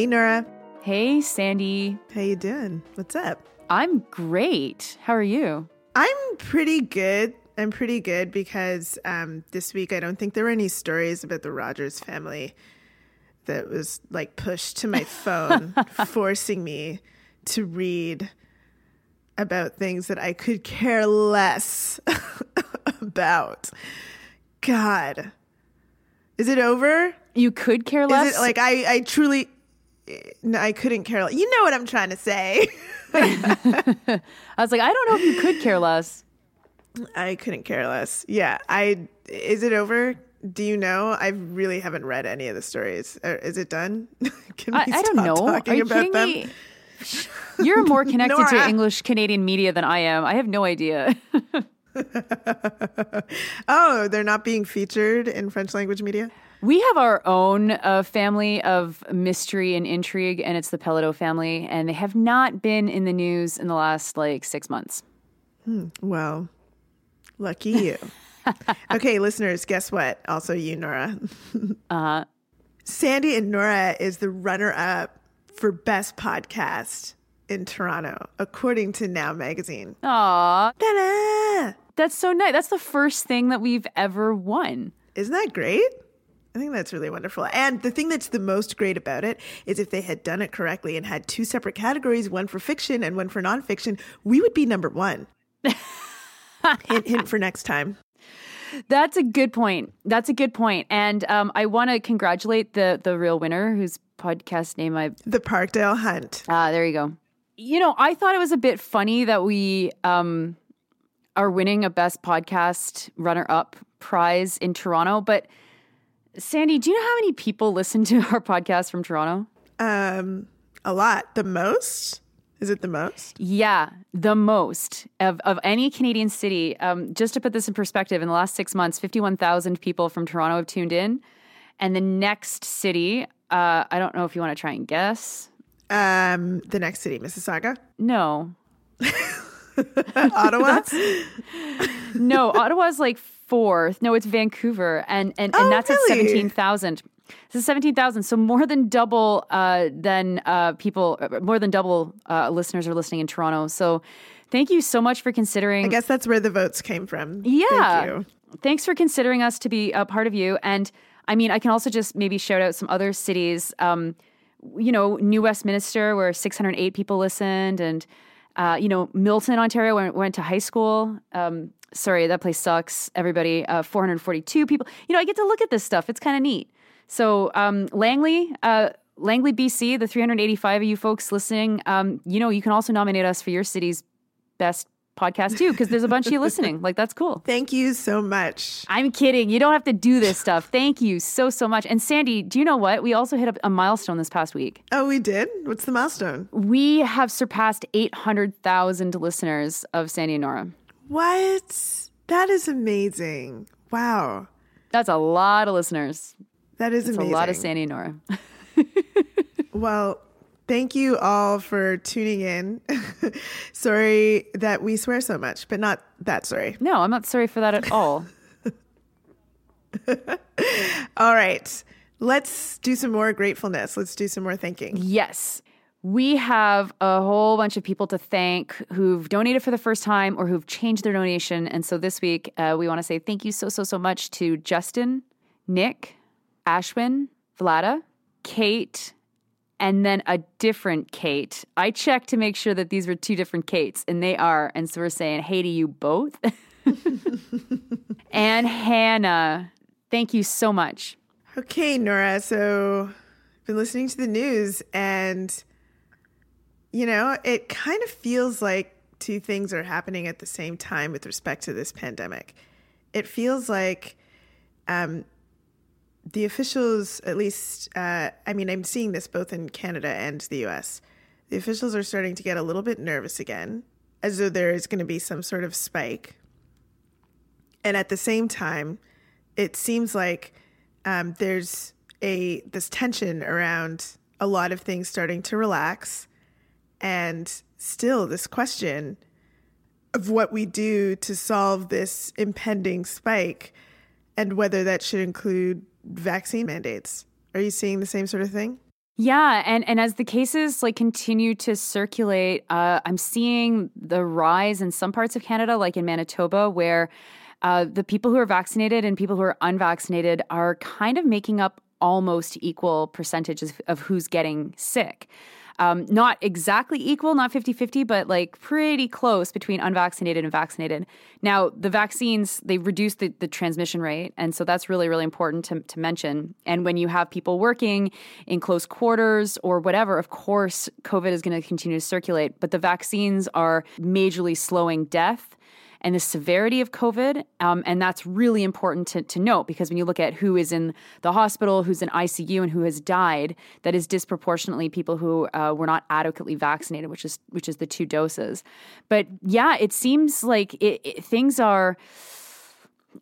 Hey Nora, Hey, Sandy. how you doing? What's up? I'm great. How are you? I'm pretty good. I'm pretty good because um, this week I don't think there were any stories about the Rogers family that was like pushed to my phone, forcing me to read about things that I could care less about. God, is it over? You could care less. Is it like I, I truly, I couldn't care less. You know what I'm trying to say. I was like, I don't know if you could care less. I couldn't care less. Yeah, I is it over? Do you know? I really haven't read any of the stories. Uh, Is it done? Can we I, I don't know. talking Are you about them? me? You're more connected to. English Canadian media than I am. I have no idea. Oh, they're not being featured in French language media. We have our own uh, family of mystery and intrigue, and it's the Péladeau family, and they have not been in the news in the last like six months. Well, lucky you. okay, listeners, guess what? Also, you, Nora. Uh, Sandy and Nora is the runner-up for best podcast in Toronto, according to Now Magazine. aw, that's so nice. That's the first thing that we've ever won. Isn't that great? I think that's really wonderful. And the thing that's the most great about it is if they had done it correctly and had two separate categories, one for fiction and one for nonfiction, we would be number one. hint, hint for next time. That's a good point. That's a good point. And um, I want to congratulate the the real winner, whose podcast name I The Parkdale Haunt. ah there you go. You know, I thought it was a bit funny that we um, are winning a best podcast runner up prize in Toronto. But Sandy, do you know how many people listen to our podcast from Toronto? Um, a lot. The most? Is it the most? Yeah, the most of, of any Canadian city. Um, just to put this in perspective, in the last six months, 51,000 people from Toronto have tuned in. And the next city, uh, I don't know if you want to try and guess. Um, the next city, Mississauga, No. Ottawa. No, Ottawa's like fourth. No, it's Vancouver. And, and, and Oh, that's really? at 17,000. This is 17,000. So more than double uh, than uh, people, uh, more than double uh, listeners are listening in Toronto. So thank you so much for considering. I guess that's where the votes came from. Yeah. Thank you. Thanks for considering us to be a part of you. And I mean, I can also just maybe shout out some other cities. Um, you know, New Westminster, where 608 people listened, and uh, you know, Milton, Ontario, where I went to high school. Um, sorry, that place sucks. Everybody, uh, 442 people. You know, I get to look at this stuff. It's kind of neat. So, um, Langley, uh, Langley, BC, the 385 of you folks listening, um, you know, you can also nominate us for your city's best podcast too, because there's a bunch of you listening. Like, that's cool. Thank you so much. I'm kidding. You don't have to do this stuff. Thank you so, so much. And Sandy, do you know what? We also hit a, a milestone this past week. Oh, we did? What's the milestone? We have surpassed 800,000 listeners of Sandy and Nora. What? That is amazing. Wow. That's a lot of listeners. That is It's amazing. a lot of Sandy and Nora. Well, thank you all for tuning in. sorry that we swear so much, but not that sorry. No, I'm not sorry for that at all. All right. Let's do some more gratefulness. Let's do some more thinking. Yes. We have a whole bunch of people to thank who've donated for the first time or who've changed their donation. And so this week, uh, we want to say thank you so, so, so much to Justin, Nick, Ashwin, Vlada, Kate, and then a different Kate. I checked to make sure that these were two different Kates, and they are. And so we're saying hey to you both. and Hannah, thank you so much. Okay, Nora. So I've been listening to the news and, you know, it kind of feels like two things are happening at the same time with respect to this pandemic. It feels like um, the officials, at least, uh, I mean, I'm seeing this both in Canada and the US. The officials are starting to get a little bit nervous again, as though there is going to be some sort of spike. And at the same time, it seems like um, there's a this tension around a lot of things starting to relax, and still this question of what we do to solve this impending spike and whether that should include vaccine mandates. Are you seeing the same sort of thing? Yeah, and and as the cases like continue to circulate, uh, I'm seeing the rise in some parts of Canada, like in Manitoba, where uh, the people who are vaccinated and people who are unvaccinated are kind of making up almost equal percentages of who's getting sick. Um, not exactly equal, not 50 50, but like pretty close between unvaccinated and vaccinated. Now, the vaccines, they reduce the, the transmission rate. And so that's really, really important to, to mention. And when you have people working in close quarters or whatever, of course, COVID is going to continue to circulate. But the vaccines are majorly slowing death and the severity of COVID. Um, and that's really important to, to note because when you look at who is in the hospital, who's in ICU, and who has died, that is disproportionately people who uh, were not adequately vaccinated, which is which is the two doses. But yeah, it seems like it, it, things are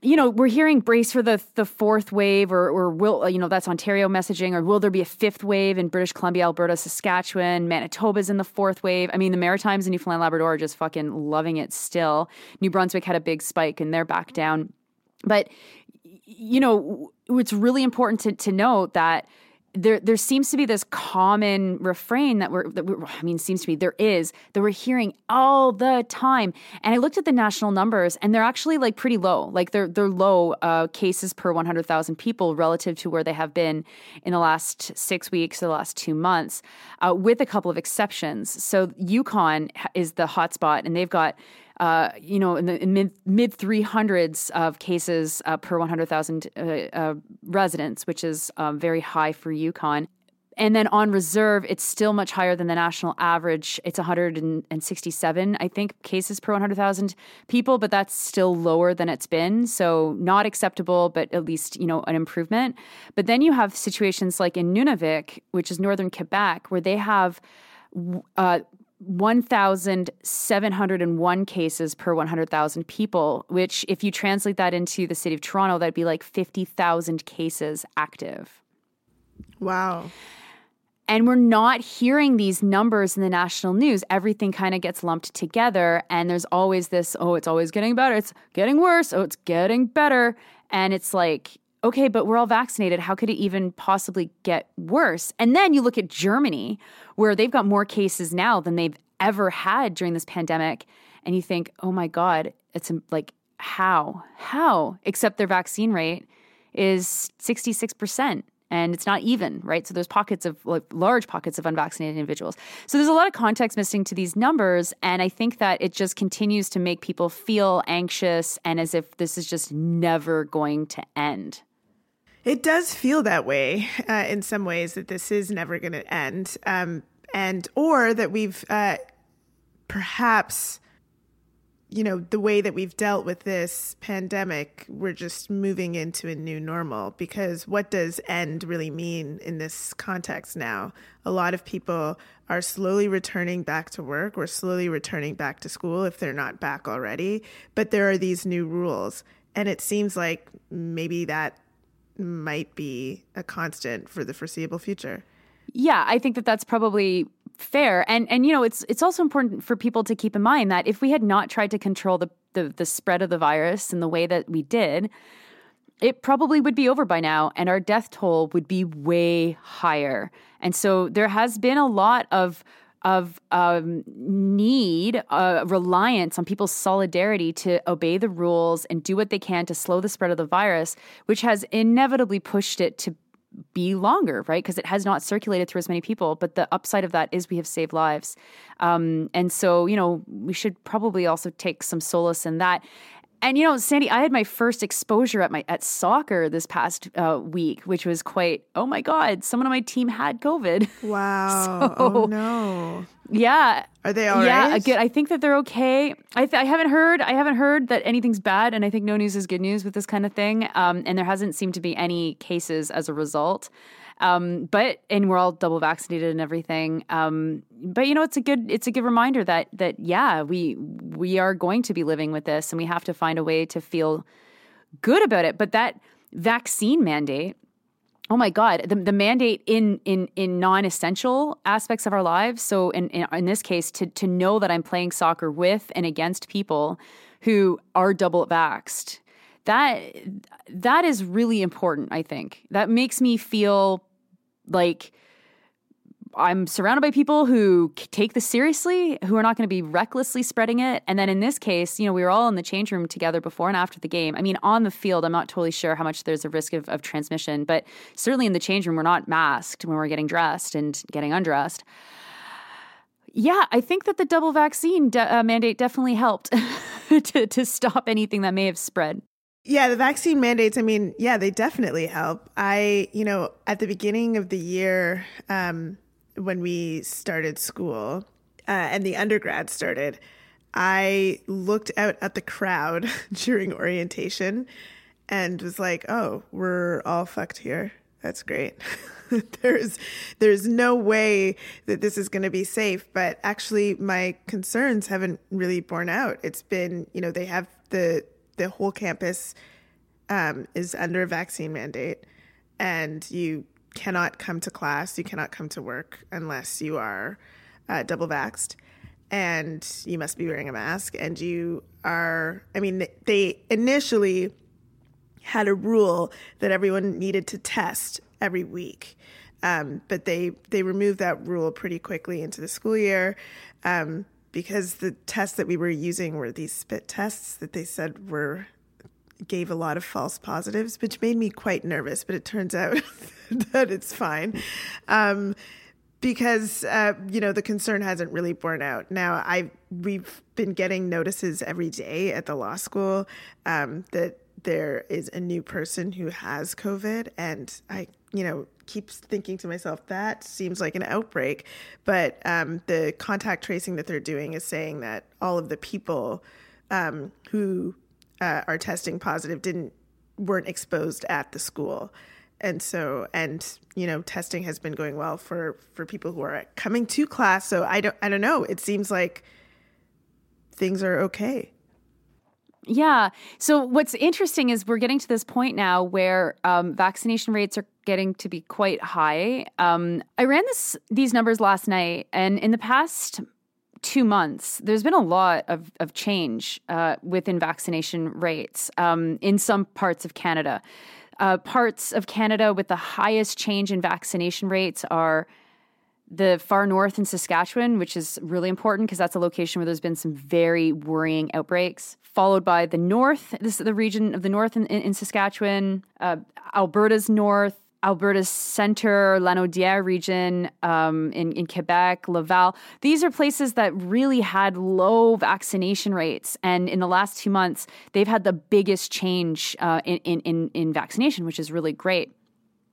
you know, we're hearing brace for the the fourth wave, or or will uh, you know that's Ontario messaging, or will there be a fifth wave in British Columbia, Alberta, Saskatchewan, Manitoba's in the fourth wave. I mean, the Maritimes and Newfoundland, Labrador are just fucking loving it still. New Brunswick had a big spike, and they're back down. But you know, it's really important to to note that there there seems to be this common refrain that we're, that we're I mean seems to be there is that we're hearing all the time. And I looked at the national numbers and they're actually like pretty low. Like they're they're low uh, cases per 100,000 people relative to where they have been in the last 6 weeks the last 2 months uh, with a couple of exceptions. So Yukon is the hotspot and they've got uh, you know, in the in mid mid 300s of cases uh, per 100,000 uh, uh, residents, which is um, very high for Yukon. And then on reserve, it's still much higher than the national average. It's 167, I think, cases per 100,000 people, but that's still lower than it's been. So not acceptable, but at least, you know, an improvement. But then you have situations like in Nunavik, which is northern Quebec, where they have uh, 1,701 cases per 100,000 people, which, if you translate that into the city of Toronto, that'd be like 50,000 cases active. Wow. And we're not hearing these numbers in the national news. Everything kind of gets lumped together. And there's always this oh, it's always getting better. It's getting worse. Oh, it's getting better. And it's like, okay, but we're all vaccinated. How could it even possibly get worse? And then you look at Germany, where they've got more cases now than they've ever had during this pandemic. And you think, oh my God, it's um, like, how? How? Except their vaccine rate is 66% and it's not even, right? So there's pockets of like large pockets of unvaccinated individuals. So there's a lot of context missing to these numbers, and I think that it just continues to make people feel anxious and as if this is just never going to end. It does feel that way uh, in some ways that this is never going to end, um, and or that we've uh, perhaps, you know, the way that we've dealt with this pandemic, we're just moving into a new normal. Because what does end really mean in this context now? A lot of people are slowly returning back to work or slowly returning back to school if they're not back already. But there are these new rules, and it seems like maybe that might be a constant for the foreseeable future. Yeah, I think that that's probably fair. And and you know, it's it's also important for people to keep in mind that if we had not tried to control the the, the spread of the virus in the way that we did, it probably would be over by now and our death toll would be way higher. And so there has been a lot of of um, need, uh, reliance on people's solidarity to obey the rules and do what they can to slow the spread of the virus, which has inevitably pushed it to be longer, right? Because it has not circulated through as many people. But the upside of that is we have saved lives. Um, and so, you know, we should probably also take some solace in that. And you know, Sandy, I had my first exposure at my at soccer this past uh, week, which was quite. Oh my God! Someone on my team had COVID. Wow! so, oh no! Yeah. Are they all yeah, right? good. I think that they're okay. I, th- I haven't heard. I haven't heard that anything's bad, and I think no news is good news with this kind of thing. Um, and there hasn't seemed to be any cases as a result. Um, but and we're all double vaccinated and everything. Um, but you know, it's a good it's a good reminder that that yeah, we we are going to be living with this, and we have to find a way to feel good about it. But that vaccine mandate oh my god the, the mandate in in in non-essential aspects of our lives so in, in, in this case to to know that i'm playing soccer with and against people who are double vaxxed that that is really important, I think. That makes me feel like I'm surrounded by people who take this seriously, who are not going to be recklessly spreading it. And then in this case, you know, we were all in the change room together before and after the game. I mean, on the field, I'm not totally sure how much there's a risk of, of transmission, but certainly in the change room, we're not masked when we're getting dressed and getting undressed. Yeah, I think that the double vaccine de- uh, mandate definitely helped to, to stop anything that may have spread. Yeah, the vaccine mandates, I mean, yeah, they definitely help. I, you know, at the beginning of the year, um, when we started school uh, and the undergrad started, I looked out at the crowd during orientation and was like, "Oh, we're all fucked here. That's great." there's there's no way that this is going to be safe, but actually my concerns haven't really borne out. It's been, you know, they have the the whole campus um, is under a vaccine mandate and you cannot come to class, you cannot come to work unless you are uh, double vaxxed, and you must be wearing a mask. And you are, I mean, they initially had a rule that everyone needed to test every week. Um, but they they removed that rule pretty quickly into the school year um, because the tests that we were using were these spit tests that they said were gave a lot of false positives, which made me quite nervous. But it turns out that it's fine. Um, because uh, you know the concern hasn't really borne out. Now I we've been getting notices every day at the law school um, that there is a new person who has COVID, and I you know keep thinking to myself that seems like an outbreak, but um, the contact tracing that they're doing is saying that all of the people um, who uh, are testing positive didn't weren't exposed at the school. And so and you know testing has been going well for for people who are coming to class. So i don't i don't know. It seems like things are okay yeah so what's interesting is we're getting to this point now where um, vaccination rates are getting to be quite high um, i ran this these numbers last night and in the past two months, there's been a lot of, of change uh, within vaccination rates um, in some parts of Canada. Uh, parts of Canada with the highest change in vaccination rates are the far north in Saskatchewan, which is really important because that's a location where there's been some very worrying outbreaks. Followed by the north, this is the region of the north in, in, in Saskatchewan, uh, Alberta's north, Alberta's center, Lanaudière region um, in, in Quebec, Laval. These are places that really had low vaccination rates. And in the last two months, they've had the biggest change uh, in, in, in vaccination, which is really great.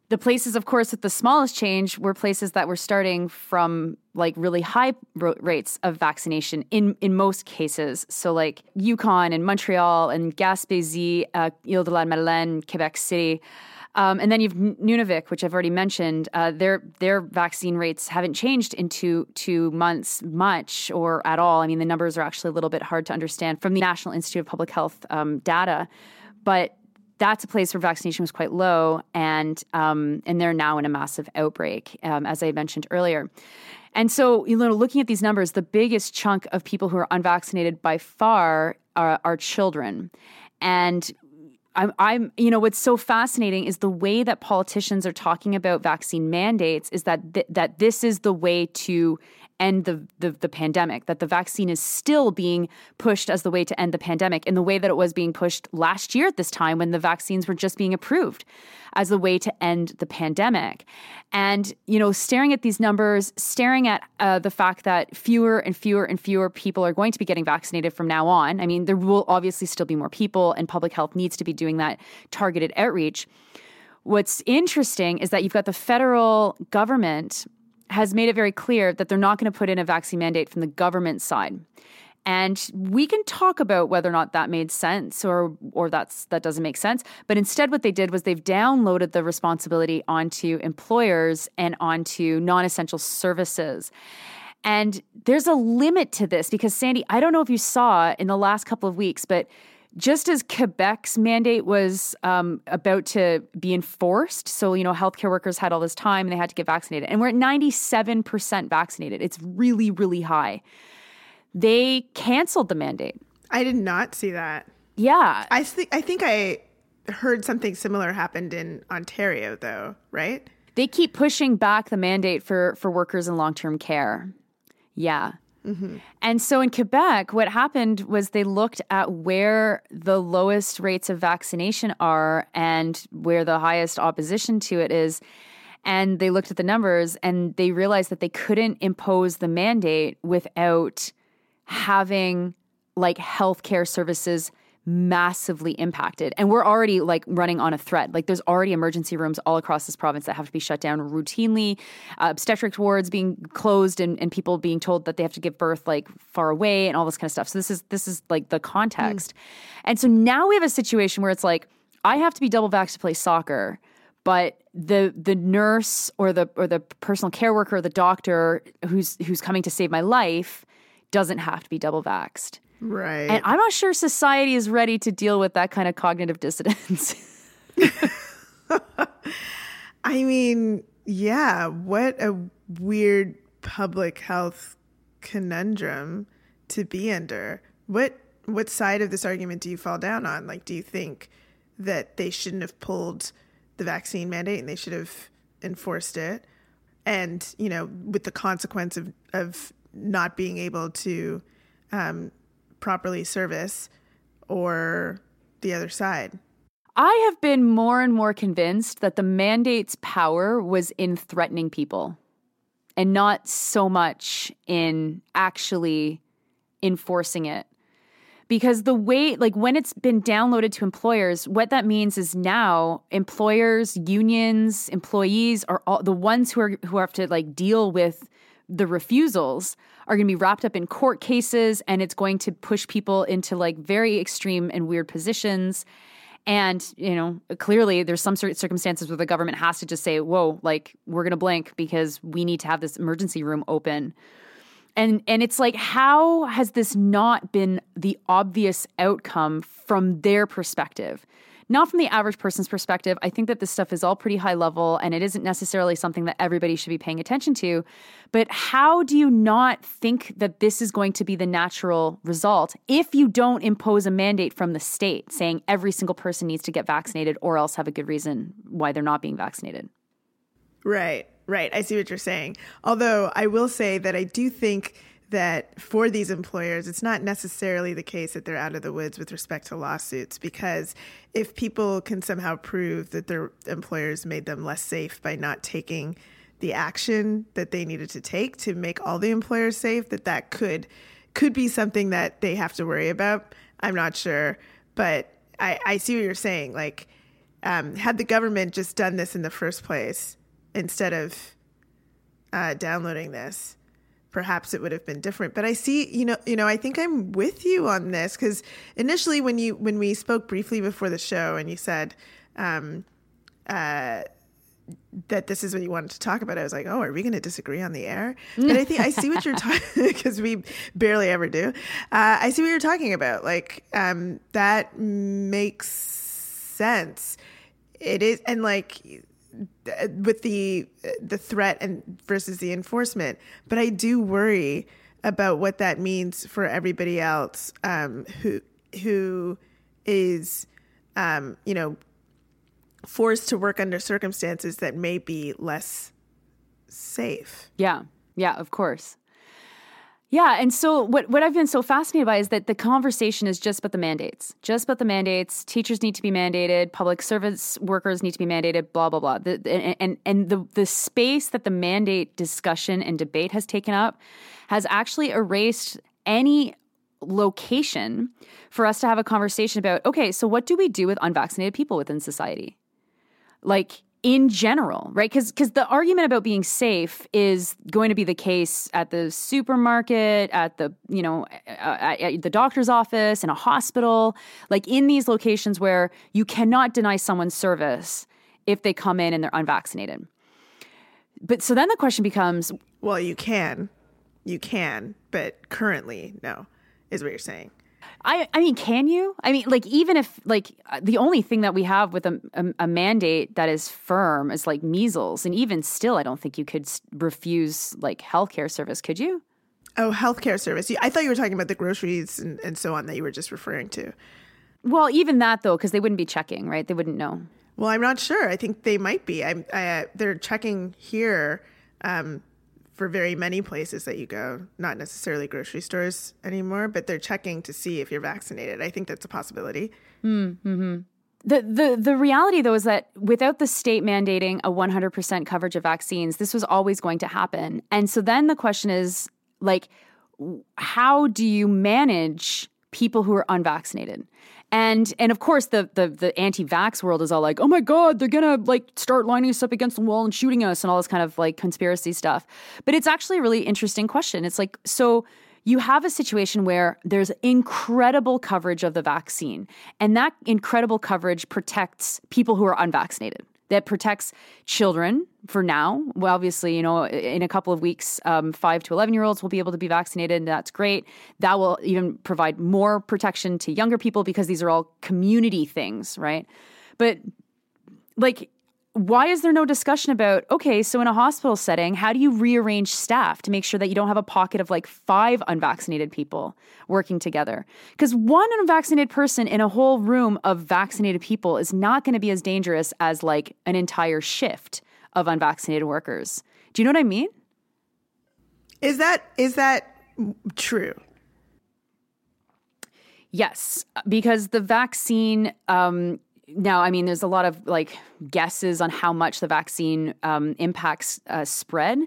The places, of course, with the smallest change were places that were starting from like really high rates of vaccination in, in most cases. So, like Yukon and Montreal and Gaspésie, uh, Ile de la Madeleine, Quebec City. Um, and then you've Nunavik, which I've already mentioned. Uh, their their vaccine rates haven't changed in two two months much or at all. I mean, the numbers are actually a little bit hard to understand from the National Institute of Public Health um, data, but that's a place where vaccination was quite low, and um, and they're now in a massive outbreak, um, as I mentioned earlier. And so, you know, looking at these numbers, the biggest chunk of people who are unvaccinated by far are, are children. And I'm, I'm, you know, what's so fascinating is the way that politicians are talking about vaccine mandates is that th- that this is the way to end the, the, the pandemic. That the vaccine is still being pushed as the way to end the pandemic in the way that it was being pushed last year at this time when the vaccines were just being approved as a way to end the pandemic. And, you know, staring at these numbers, staring at uh, the fact that fewer and fewer and fewer people are going to be getting vaccinated from now on. I mean, there will obviously still be more people, and public health needs to be doing that targeted outreach. What's interesting is that you've got the federal government has made it very clear that they're not going to put in a vaccine mandate from the government side. And we can talk about whether or not that made sense or or that's that doesn't make sense. But instead what they did was they've downloaded the responsibility onto employers and onto non-essential services. And there's a limit to this because Sandy, I don't know if you saw in the last couple of weeks, but just as Quebec's mandate was um, about to be enforced, so you know, healthcare workers had all this time and they had to get vaccinated, and we're at 97% vaccinated. It's really, really high they canceled the mandate. I did not see that. yeah, I think I think I heard something similar happened in Ontario, though, right? they keep pushing back the mandate for for workers in long term care. Yeah. Mm-hmm. And so in Quebec, what happened was they looked at where the lowest rates of vaccination are and where the highest opposition to it is. And they looked at the numbers and they realized that they couldn't impose the mandate without having like healthcare services massively impacted. And we're already like running on a thread. Like there's already emergency rooms all across this province that have to be shut down routinely, uh, obstetric wards being closed and, and people being told that they have to give birth like far away and all this kind of stuff. So this is this is like the context. And so now we have a situation where it's like, I have to be double vaxxed to play soccer but the the nurse or the or the personal care worker or the doctor who's who's coming to save my life doesn't have to be double vaxxed. Right. And I'm not sure society is ready to deal with that kind of cognitive dissonance. I mean, yeah, what a weird public health conundrum to be under. What what side of this argument do you fall down on? Like, do you think that they shouldn't have pulled the vaccine mandate and they should have enforced it? And you know, with the consequence of of not being able to um, properly service, or the other side. I have been more and more convinced that the mandate's power was in threatening people and not so much in actually enforcing it. Because the way, like when it's been downloaded to employers, what that means is now employers, unions, employees are all the ones who are who have to like deal with the refusals are going to be wrapped up in court cases and it's going to push people into like very extreme and weird positions. And you know clearly there's some circumstances where the government has to just say whoa like we're going to blink because we need to have this emergency room open. And and it's like how has this not been the obvious outcome from their perspective not from the average person's perspective i think that this stuff is all pretty high level and it isn't necessarily something that everybody should be paying attention to but how do you not think that this is going to be the natural result if you don't impose a mandate from the state saying every single person needs to get vaccinated or else have a good reason why they're not being vaccinated Right, right. I see what you're saying. Although I will say that I do think that for these employers, it's not necessarily the case that they're out of the woods with respect to lawsuits because if people can somehow prove that their employers made them less safe by not taking the action that they needed to take to make all the employers safe, that that could could be something that they have to worry about. I'm not sure, but I, I see what you're saying. Like, um, had the government just done this in the first place instead of uh, downloading this, perhaps it would have been different. But I see, you know, you know, I think I'm with you on this because initially, when you when we spoke briefly before the show, and you said um, uh, that this is what you wanted to talk about, I was like, oh, are we going to disagree on the air? But I think I see what you're talking because we barely ever do. Uh, I see what you're talking about. Like um, that makes sense. It is, and like with the the threat and versus the enforcement. But I do worry about what that means for everybody else um, who who is um, you know forced to work under circumstances that may be less safe. Yeah. Yeah, of course. Yeah, and so what what I've been so fascinated by is that the conversation is just about the mandates, just about the mandates. Teachers need to be mandated, public service workers need to be mandated, blah blah blah. The, and and, and the the space that the mandate discussion and debate has taken up has actually erased any location for us to have a conversation about. Okay, so what do we do with unvaccinated people within society? Like in general, right? Because because the argument about being safe is going to be the case at the supermarket, at the you know at, at the doctor's office, in a hospital, like in these locations where you cannot deny someone service if they come in and they're unvaccinated. But so then the question becomes, Well, you can, you can, but currently, no, is what you're saying. I, I mean, can you? I mean, like, even if, like, uh, the only thing that we have with a, a, a mandate that is firm is like measles. And even still, I don't think you could refuse, like, healthcare service, could you? Oh, healthcare service. I thought you were talking about the groceries and, and so on that you were just referring to. Well, even that though, because they wouldn't be checking, right? They wouldn't know. Well, I'm not sure. I think they might be. I, I, they're checking here um, for very many places that you go, not necessarily grocery stores anymore, but they're checking to see if you're vaccinated. I think that's a possibility. Mm-hmm. The, the the reality though is that without the state mandating a 100% coverage of vaccines, this was always going to happen. And so then the question is like how do you manage people who are unvaccinated? And and of course the the the anti-vax world is all like, oh my god, they're gonna like start lining us up against the wall and shooting us and all this kind of like conspiracy stuff. But it's actually a really interesting question. It's like so you have a situation where there's incredible coverage of the vaccine, and that incredible coverage protects people who are unvaccinated. That protects children for now. Well, obviously, you know, in a couple of weeks, um, five to 11 year olds will be able to be vaccinated, and that's great. That will even provide more protection to younger people because these are all community things, right? But like, why is there no discussion about okay so in a hospital setting how do you rearrange staff to make sure that you don't have a pocket of like five unvaccinated people working together? Because one unvaccinated person in a whole room of vaccinated people is not going to be as dangerous as like an entire shift of unvaccinated workers. Do you know what i mean? Is that is that true? Yes because the vaccine um, now, I mean, there's a lot of like guesses on how much the vaccine um, impacts uh, spread,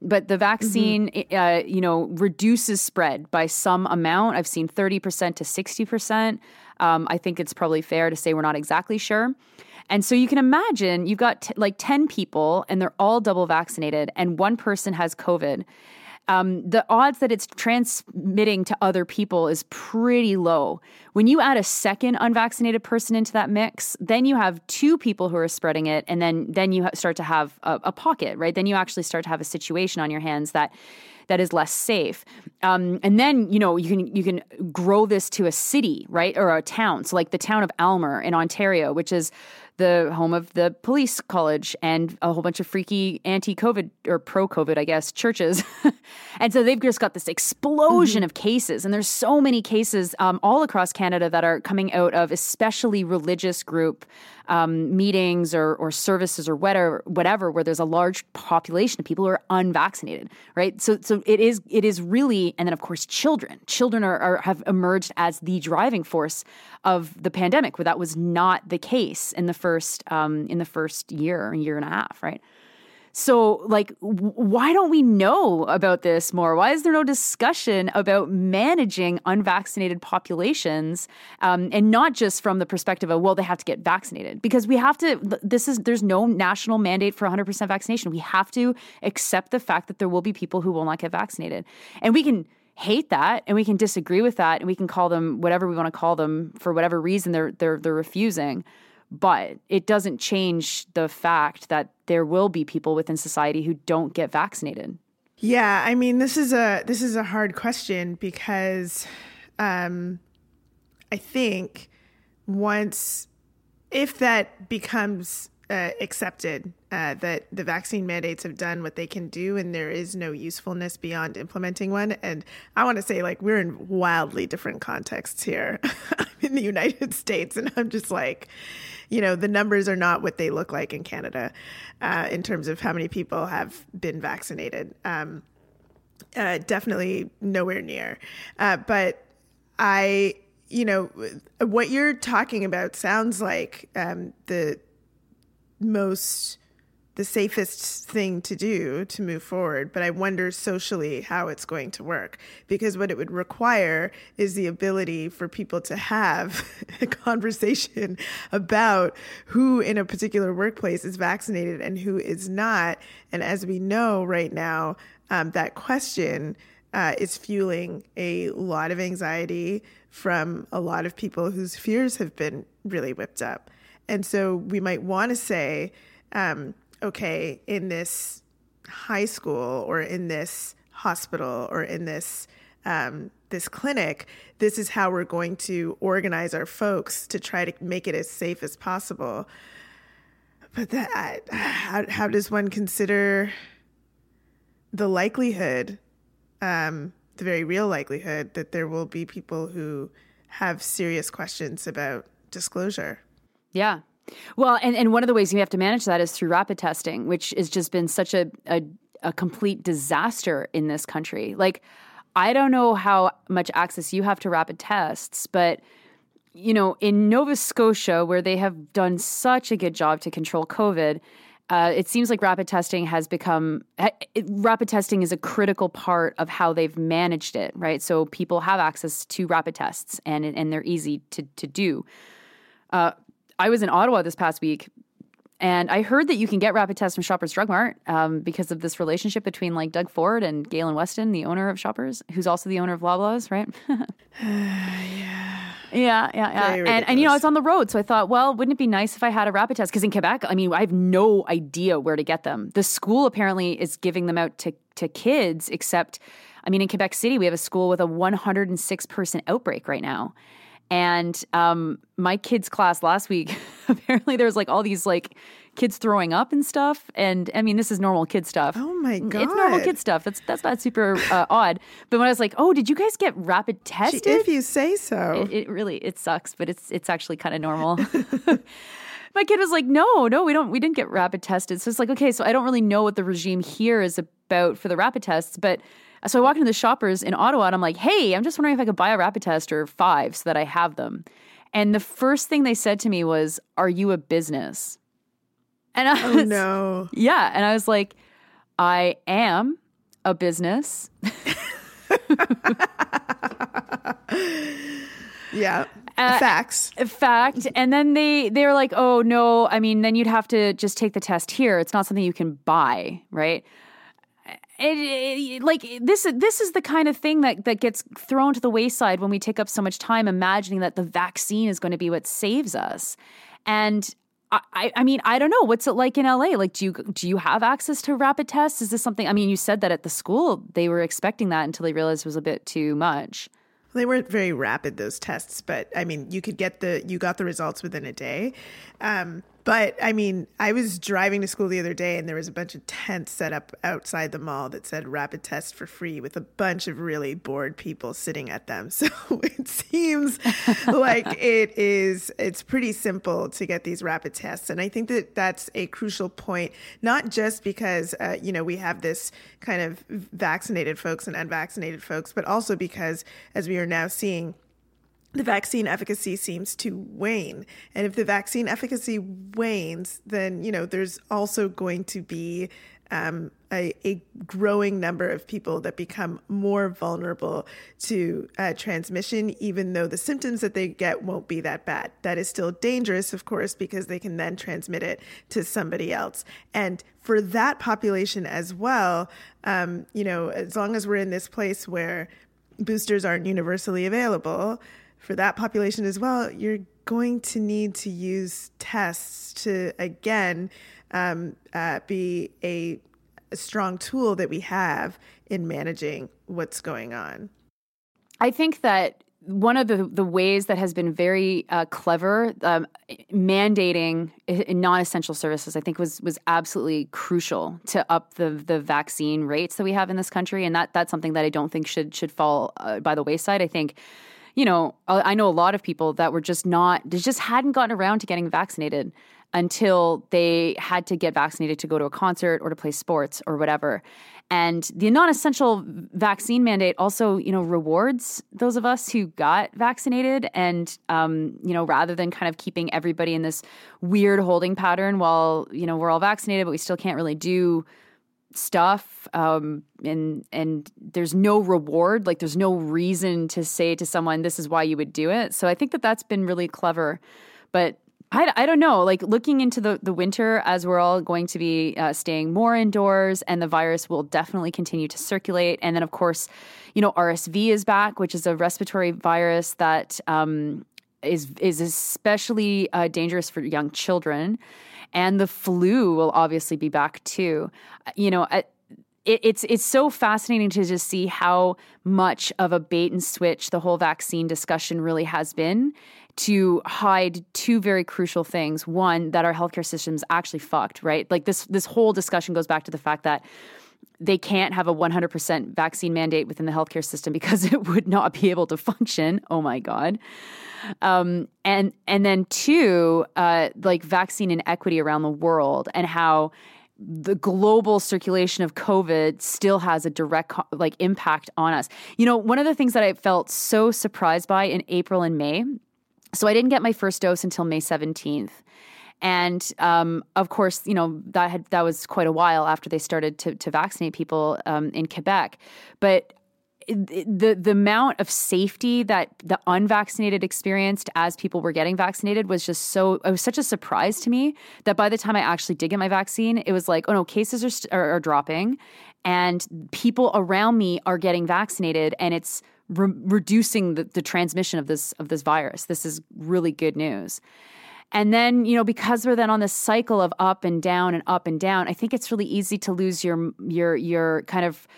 but the vaccine, mm-hmm. uh, you know, reduces spread by some amount. I've seen 30% to 60%. Um, I think it's probably fair to say we're not exactly sure. And so you can imagine you've got t- like 10 people and they're all double vaccinated, and one person has COVID um, the odds that it's transmitting to other people is pretty low. When you add a second unvaccinated person into that mix, then you have two people who are spreading it, and then then you start to have a, a pocket, right? Then you actually start to have a situation on your hands that that is less safe. Um, and then you know you can you can grow this to a city, right, or a town. So like the town of Aylmer in Ontario, which is the home of the police college and a whole bunch of freaky anti-COVID or pro-COVID, I guess, churches. and so they've just got this explosion mm-hmm. of cases, and there's so many cases um, all across Canada that are coming out of especially religious group um, meetings or, or services or whatever, whatever, where there's a large population of people who are unvaccinated, right? So, so it is it is really, and then of course children. Children are, are have emerged as the driving force of the pandemic, where that was not the case in the first um, in the first year, year and a half, right? So, like, why don't we know about this more? Why is there no discussion about managing unvaccinated populations, um, and not just from the perspective of well, they have to get vaccinated? Because we have to. This is there's no national mandate for 100% vaccination. We have to accept the fact that there will be people who will not get vaccinated, and we can hate that and we can disagree with that and we can call them whatever we want to call them for whatever reason they're they're they're refusing but it doesn't change the fact that there will be people within society who don't get vaccinated. Yeah, I mean this is a this is a hard question because um, I think once if that becomes uh, accepted uh, that the vaccine mandates have done what they can do and there is no usefulness beyond implementing one. And I want to say, like, we're in wildly different contexts here. I'm in the United States, and I'm just like, you know, the numbers are not what they look like in Canada uh, in terms of how many people have been vaccinated. Um, uh, definitely nowhere near. Uh, but I, you know, what you're talking about sounds like um, the most the safest thing to do to move forward, but I wonder socially how it's going to work because what it would require is the ability for people to have a conversation about who in a particular workplace is vaccinated and who is not. And as we know right now, um, that question uh, is fueling a lot of anxiety from a lot of people whose fears have been really whipped up. And so we might want to say, um, okay, in this high school or in this hospital or in this um, this clinic, this is how we're going to organize our folks to try to make it as safe as possible. But that, how, how does one consider the likelihood, um, the very real likelihood, that there will be people who have serious questions about disclosure. Yeah. Well, and, and one of the ways you have to manage that is through rapid testing, which has just been such a, a, a complete disaster in this country. Like, I don't know how much access you have to rapid tests, but you know, in Nova Scotia, where they have done such a good job to control COVID, uh, it seems like rapid testing has become it, rapid testing is a critical part of how they've managed it, right? So people have access to rapid tests, and and they're easy to to do. Uh, I was in Ottawa this past week, and I heard that you can get rapid tests from Shoppers Drug Mart um, because of this relationship between like Doug Ford and Galen Weston, the owner of Shoppers, who's also the owner of Loblaws, right? yeah. Yeah, yeah, yeah. And, and, you know, I was on the road. So I thought, well, wouldn't it be nice if I had a rapid test? Because in Quebec, I mean, I have no idea where to get them. The school apparently is giving them out to, to kids, except, I mean, in Quebec City, we have a school with a 106 person outbreak right now. And um, my kids' class last week, apparently there was like all these like kids throwing up and stuff. And I mean, this is normal kid stuff. Oh my god, it's normal kid stuff. That's that's not super uh, odd. But when I was like, oh, did you guys get rapid tested? If you say so, it, it really it sucks, but it's it's actually kind of normal. my kid was like, no, no, we don't, we didn't get rapid tested. So it's like, okay, so I don't really know what the regime here is about for the rapid tests, but so I walk into the shoppers in Ottawa and I'm like, hey, I'm just wondering if I could buy a rapid test or five so that I have them. And the first thing they said to me was, Are you a business? And I oh, was, oh, no. Yeah. And I was like, I am a business. yeah. Uh, Facts. Fact. And then they they were like, oh no, I mean, then you'd have to just take the test here. It's not something you can buy, right? It, it, like this this is the kind of thing that that gets thrown to the wayside when we take up so much time imagining that the vaccine is going to be what saves us. And I, I mean I don't know what's it like in LA like do you do you have access to rapid tests? Is this something I mean you said that at the school they were expecting that until they realized it was a bit too much. They weren't very rapid those tests but I mean you could get the you got the results within a day. Um, but I mean, I was driving to school the other day and there was a bunch of tents set up outside the mall that said rapid test for free with a bunch of really bored people sitting at them. So it seems like it is it's pretty simple to get these rapid tests and I think that that's a crucial point not just because uh, you know we have this kind of vaccinated folks and unvaccinated folks but also because as we are now seeing the vaccine efficacy seems to wane. And if the vaccine efficacy wanes, then, you know, there's also going to be um, a, a, growing number of people that become more vulnerable to uh, transmission, even though the symptoms that they get won't be that bad. That is still dangerous, of course, because they can then transmit it to somebody else. And for that population as well, um, you know, as long as we're in this place where boosters aren't universally available, for that population as well, you're going to need to use tests to, again, um, uh, be a, a strong tool that we have in managing what's going on. I think that one of the, the ways that has been very uh, clever um, mandating non-essential services i think was was absolutely crucial to up the the vaccine rates that we have in this country and that that's something that i don't think should should fall uh, by the wayside i think you know, I know a lot of people that were just not, they just hadn't gotten around to getting vaccinated until they had to get vaccinated to go to a concert or to play sports or whatever. And the non-essential vaccine mandate also, you know, rewards those of us who got vaccinated, and um, you know, rather than kind of keeping everybody in this weird holding pattern while you know we're all vaccinated, but we still can't really do stuff um, and and there's no reward like there's no reason to say to someone this is why you would do it. So i think that that's been really clever. But I, I don't know like looking into the, the winter as we're all going to be uh, staying more indoors and the virus will definitely continue to circulate. And then of course you know rsv is back which is a respiratory virus that um, is is especially uh, dangerous for young children and the flu will obviously be back too. Uh, you know, uh, it, it's it's so fascinating to just see how much of a bait and switch the whole vaccine discussion really has been to hide two very crucial things. One, that our healthcare system's actually fucked, right? Like this this whole discussion goes back to the fact that they can't have a 100% vaccine mandate within the healthcare system because it would not be able to function. Oh my god. Um, and and then two, uh, like vaccine inequity around the world and how the global circulation of COVID still has a direct like impact on us. You know, one of the things that I felt so surprised by in April and May. So I didn't get my first dose until May 17th. And um, of course, you know that had that was quite a while after they started to to vaccinate people um, in Quebec. But the the amount of safety that the unvaccinated experienced as people were getting vaccinated was just so it was such a surprise to me that by the time I actually did get my vaccine, it was like, oh no, cases are are, are dropping, and people around me are getting vaccinated, and it's re- reducing the, the transmission of this of this virus. This is really good news. And then, you know, because we're then on this cycle of up and down and up and down, I think it's really easy to lose your your your kind of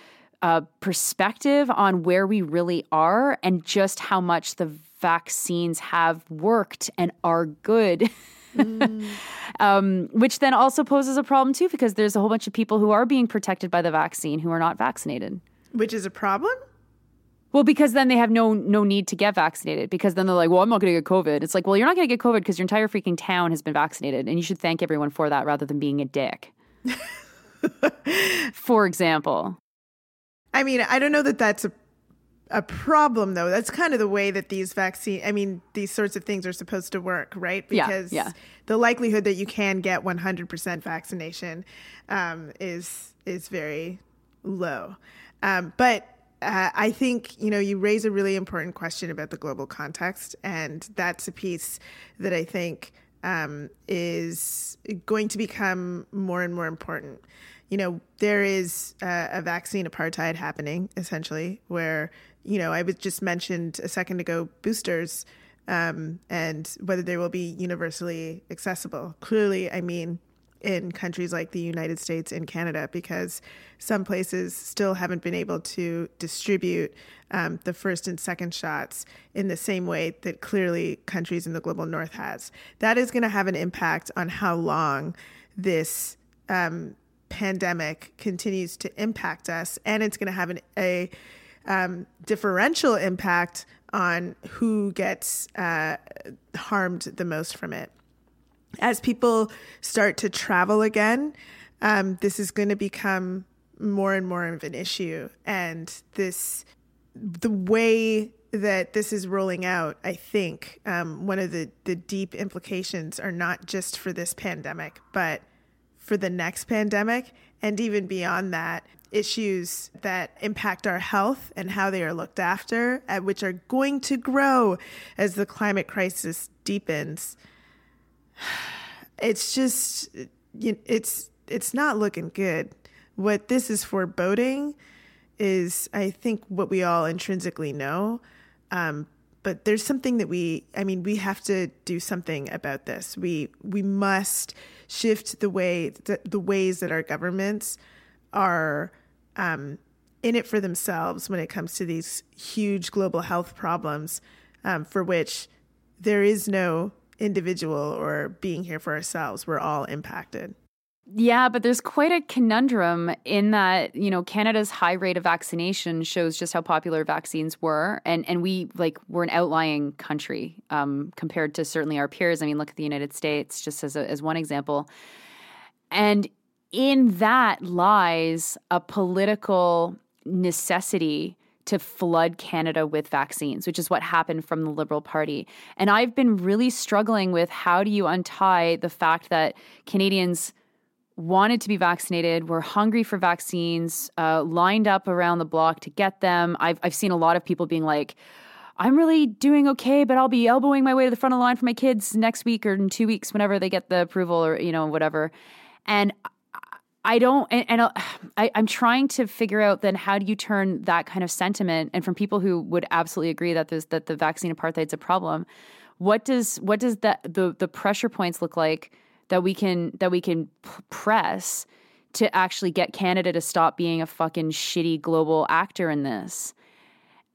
uh, perspective on where we really are and just how much the vaccines have worked and are good. Mm. um, which then also poses a problem too, because there's a whole bunch of people who are being protected by the vaccine who are not vaccinated. Which is a problem? Well, because then they have no no need to get vaccinated because then they're like, well, I'm not going to get COVID. It's like, well, you're not going to get COVID because your entire freaking town has been vaccinated, and you should thank everyone for that rather than being a dick. for example. I mean, I don't know that that's a a problem though. That's kind of the way that these vaccine I mean, these sorts of things are supposed to work, right? Because yeah, yeah. the likelihood that you can get 100% vaccination um, is is very low. Um, but uh, I think you know you raise a really important question about the global context, and that's a piece that I think um, is going to become more and more important you know, there is a, a vaccine apartheid happening essentially, where, you know, I was just mentioned a second ago boosters um, and whether they will be universally accessible. Clearly, I mean, in countries like the United States and Canada, because some places still haven't been able to distribute um, the first and second shots in the same way that clearly countries in the global north has. That is going to have an impact on how long this um, pandemic continues to impact us, and it's going to have an, a um, differential impact on who gets uh, harmed the most from it. As people start to travel again, um, this is going to become more and more of an issue, and this the way that this is rolling out, I think um, one of the, the deep implications are not just for this pandemic, but for the next pandemic and even beyond that issues that impact our health and how they are looked after uh, which are going to grow as the climate crisis deepens it's just it's it's not looking good. What this is foreboding is i think what we all intrinsically know. Um, but there's something that we i mean we have to do something about this. We we must shift the way the, the ways that our governments are um, in it for themselves when it comes to these huge global health problems um, for which there is no individual or being here for ourselves. We're all impacted. Yeah, but there's quite a conundrum in that, you know, Canada's high rate of vaccination shows just how popular vaccines were. And and we like we're an outlying country um, compared to certainly our peers. I mean, look at the United States just as a, as one example. And in that lies a political necessity to flood Canada with vaccines, which is what happened from the Liberal Party. And I've been really struggling with how do you untie the fact that Canadians wanted to be vaccinated, were hungry for vaccines, uh, lined up around the block to get them. I've, I've seen a lot of people being like, I'm really doing okay, but I'll be elbowing my way to the front of the line for my kids next week or in two weeks, whenever they get the approval or, you know, whatever. And I don't, and, and I, I'm trying to figure out then how do you turn that kind of sentiment and from people who would absolutely agree that this, that the vaccine apartheid is a problem. What does, what does the, the pressure points look like that we can that we can p- press to actually get Canada to stop being a fucking shitty global actor in this.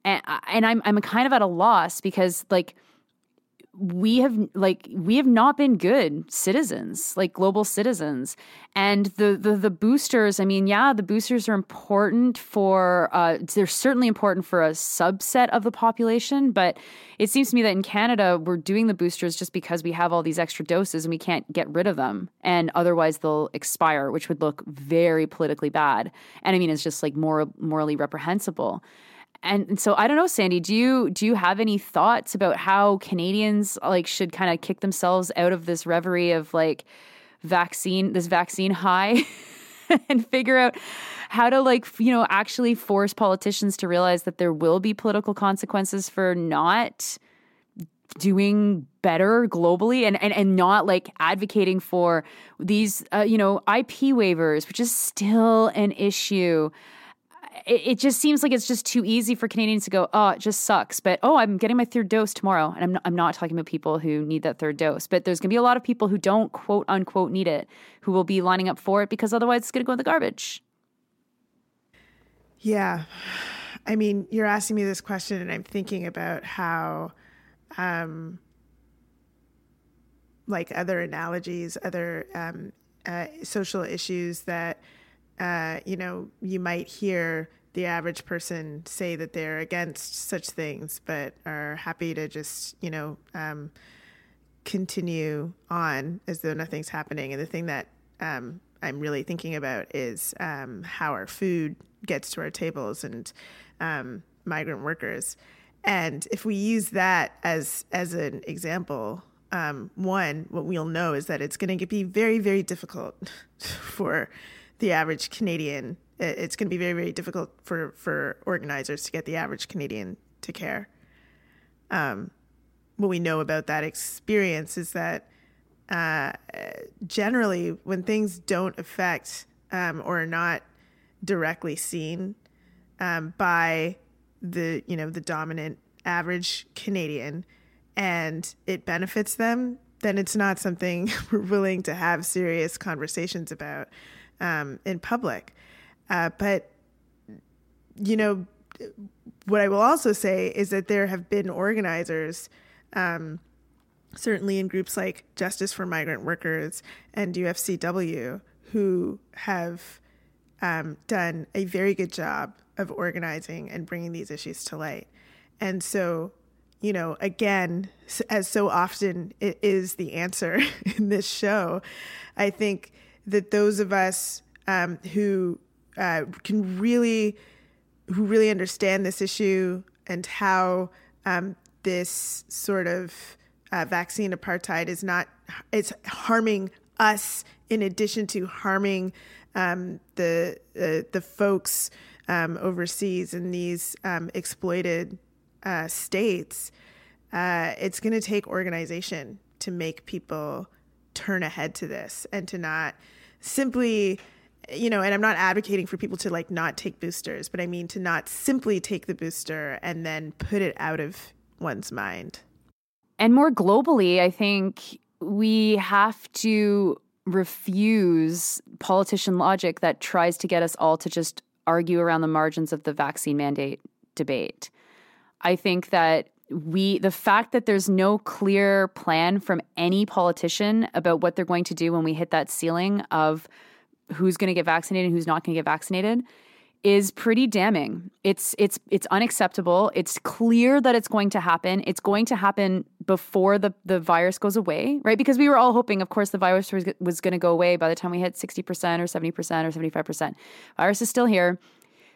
And and I'm I'm kind of at a loss because like we have like we have not been good citizens like global citizens. And the the, the boosters i mean yeah the boosters are important for uh, they're certainly important for a subset of the population but it seems to me that in canada we're doing the boosters just because we have all these extra doses and we can't get rid of them. And otherwise they'll expire which would look very politically bad. And i mean it's just like more morally reprehensible and so I don't know, Sandy. Do you do you have any thoughts about how Canadians like should kind of kick themselves out of this reverie of like vaccine, this vaccine high, and figure out how to like you know actually force politicians to realize that there will be political consequences for not doing better globally and, and, and not like advocating for these uh, you know ip waivers which is still an issue it, just seems like it's just too easy for Canadians to go, oh, it just sucks. But oh, I'm getting my third dose tomorrow. And I'm not, I'm not talking about people who need that third dose, but there's going to be a lot of people who don't quote unquote need it, who will be lining up for it because otherwise it's going to go in the garbage. Yeah. I mean, you're asking me this question, and I'm thinking about how, um, like other analogies, other um, uh, social issues that uh, you know, you might hear the average person say that they're against such things, but are happy to just, you know, um, continue on as though nothing's happening. And the thing that um, I'm really thinking about is um, how our food gets to our tables and um, migrant workers. And if we use that as as an example, um, one, what we'll know is that it's going to be very, very difficult for the average Canadian. It's going to be very, very difficult for, for organizers to get the average Canadian to care. Um, what we know about that experience is that uh, generally, when things don't affect um, or are not directly seen um, by the you know the dominant average Canadian, and it benefits them, then it's not something we're willing to have serious conversations about um, in public. Uh, but, you know, what I will also say is that there have been organizers, um, certainly in groups like Justice for Migrant Workers and UFCW, who have um, done a very good job of organizing and bringing these issues to light. And so, you know, again, as so often it is the answer in this show, I think that those of us um, who uh, can really who really understand this issue and how um, this sort of uh, vaccine apartheid is not it's harming us in addition to harming um, the uh, the folks um, overseas in these um, exploited uh, states. Uh, it's going to take organization to make people turn ahead to this and to not simply you know, and I'm not advocating for people to like not take boosters, but I mean to not simply take the booster and then put it out of one's mind. And more globally, I think we have to refuse politician logic that tries to get us all to just argue around the margins of the vaccine mandate debate. I think that we the fact that there's no clear plan from any politician about what they're going to do when we hit that ceiling of who's going to get vaccinated and who's not going to get vaccinated is pretty damning. It's it's it's unacceptable. It's clear that it's going to happen. It's going to happen before the the virus goes away, right? Because we were all hoping, of course, the virus was, was going to go away by the time we hit 60% or 70% or 75%. Virus is still here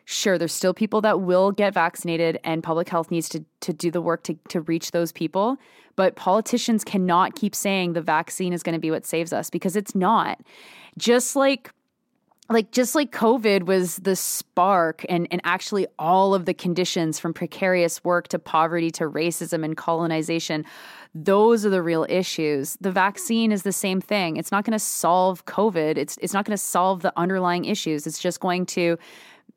sure there's still people that will get vaccinated and public health needs to, to do the work to, to reach those people but politicians cannot keep saying the vaccine is going to be what saves us because it's not. Just like like just like covid was the spark and and actually all of the conditions from precarious work to poverty to racism and colonization those are the real issues. The vaccine is the same thing. It's not going to solve covid. It's it's not going to solve the underlying issues. It's just going to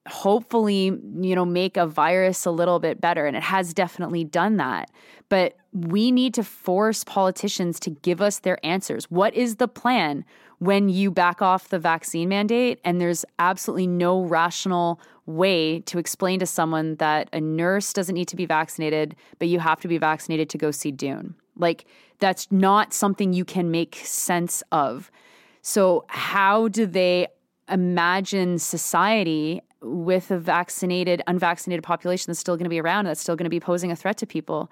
hopefully, you know, make a virus a little bit better. And it has definitely done that. But we need to force politicians to give us their answers. What is the plan when you back off the vaccine mandate and there's absolutely no rational way to explain to someone that a nurse doesn't need to be vaccinated, but you have to be vaccinated to go see Dune? Like, that's not something you can make sense of. So, how do they imagine society with a vaccinated, unvaccinated population that's still going to be around, that's still going to be posing a threat to people?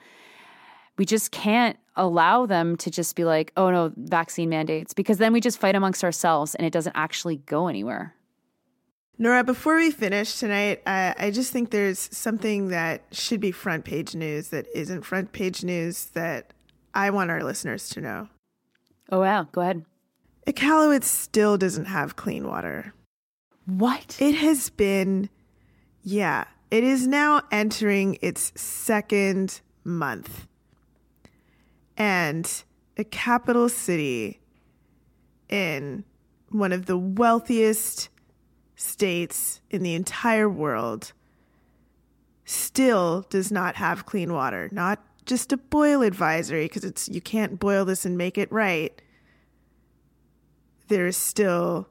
We just can't allow them to just be like, oh no, vaccine mandates, because then we just fight amongst ourselves and it doesn't actually go anywhere. Nora, before we finish tonight, I, I just think there's something that should be front page news that isn't front page news that I want our listeners to know. Oh, yeah, go ahead. Iqaluit still doesn't have clean water. What? It has been, yeah, it is now entering its second month. And a capital city in one of the wealthiest states in the entire world still does not have clean water. Not just a boil advisory because it's you can't boil this and make it right. There is still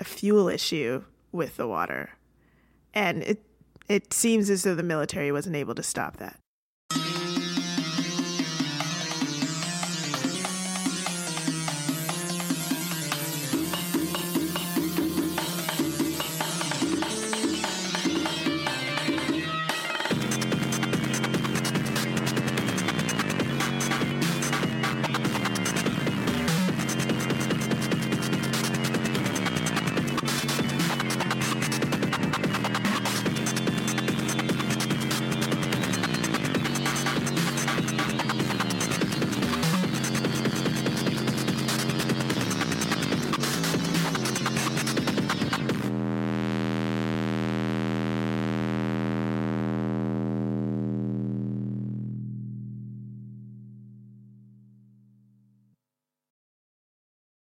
a fuel issue with the water. And it it seems as though the military wasn't able to stop that.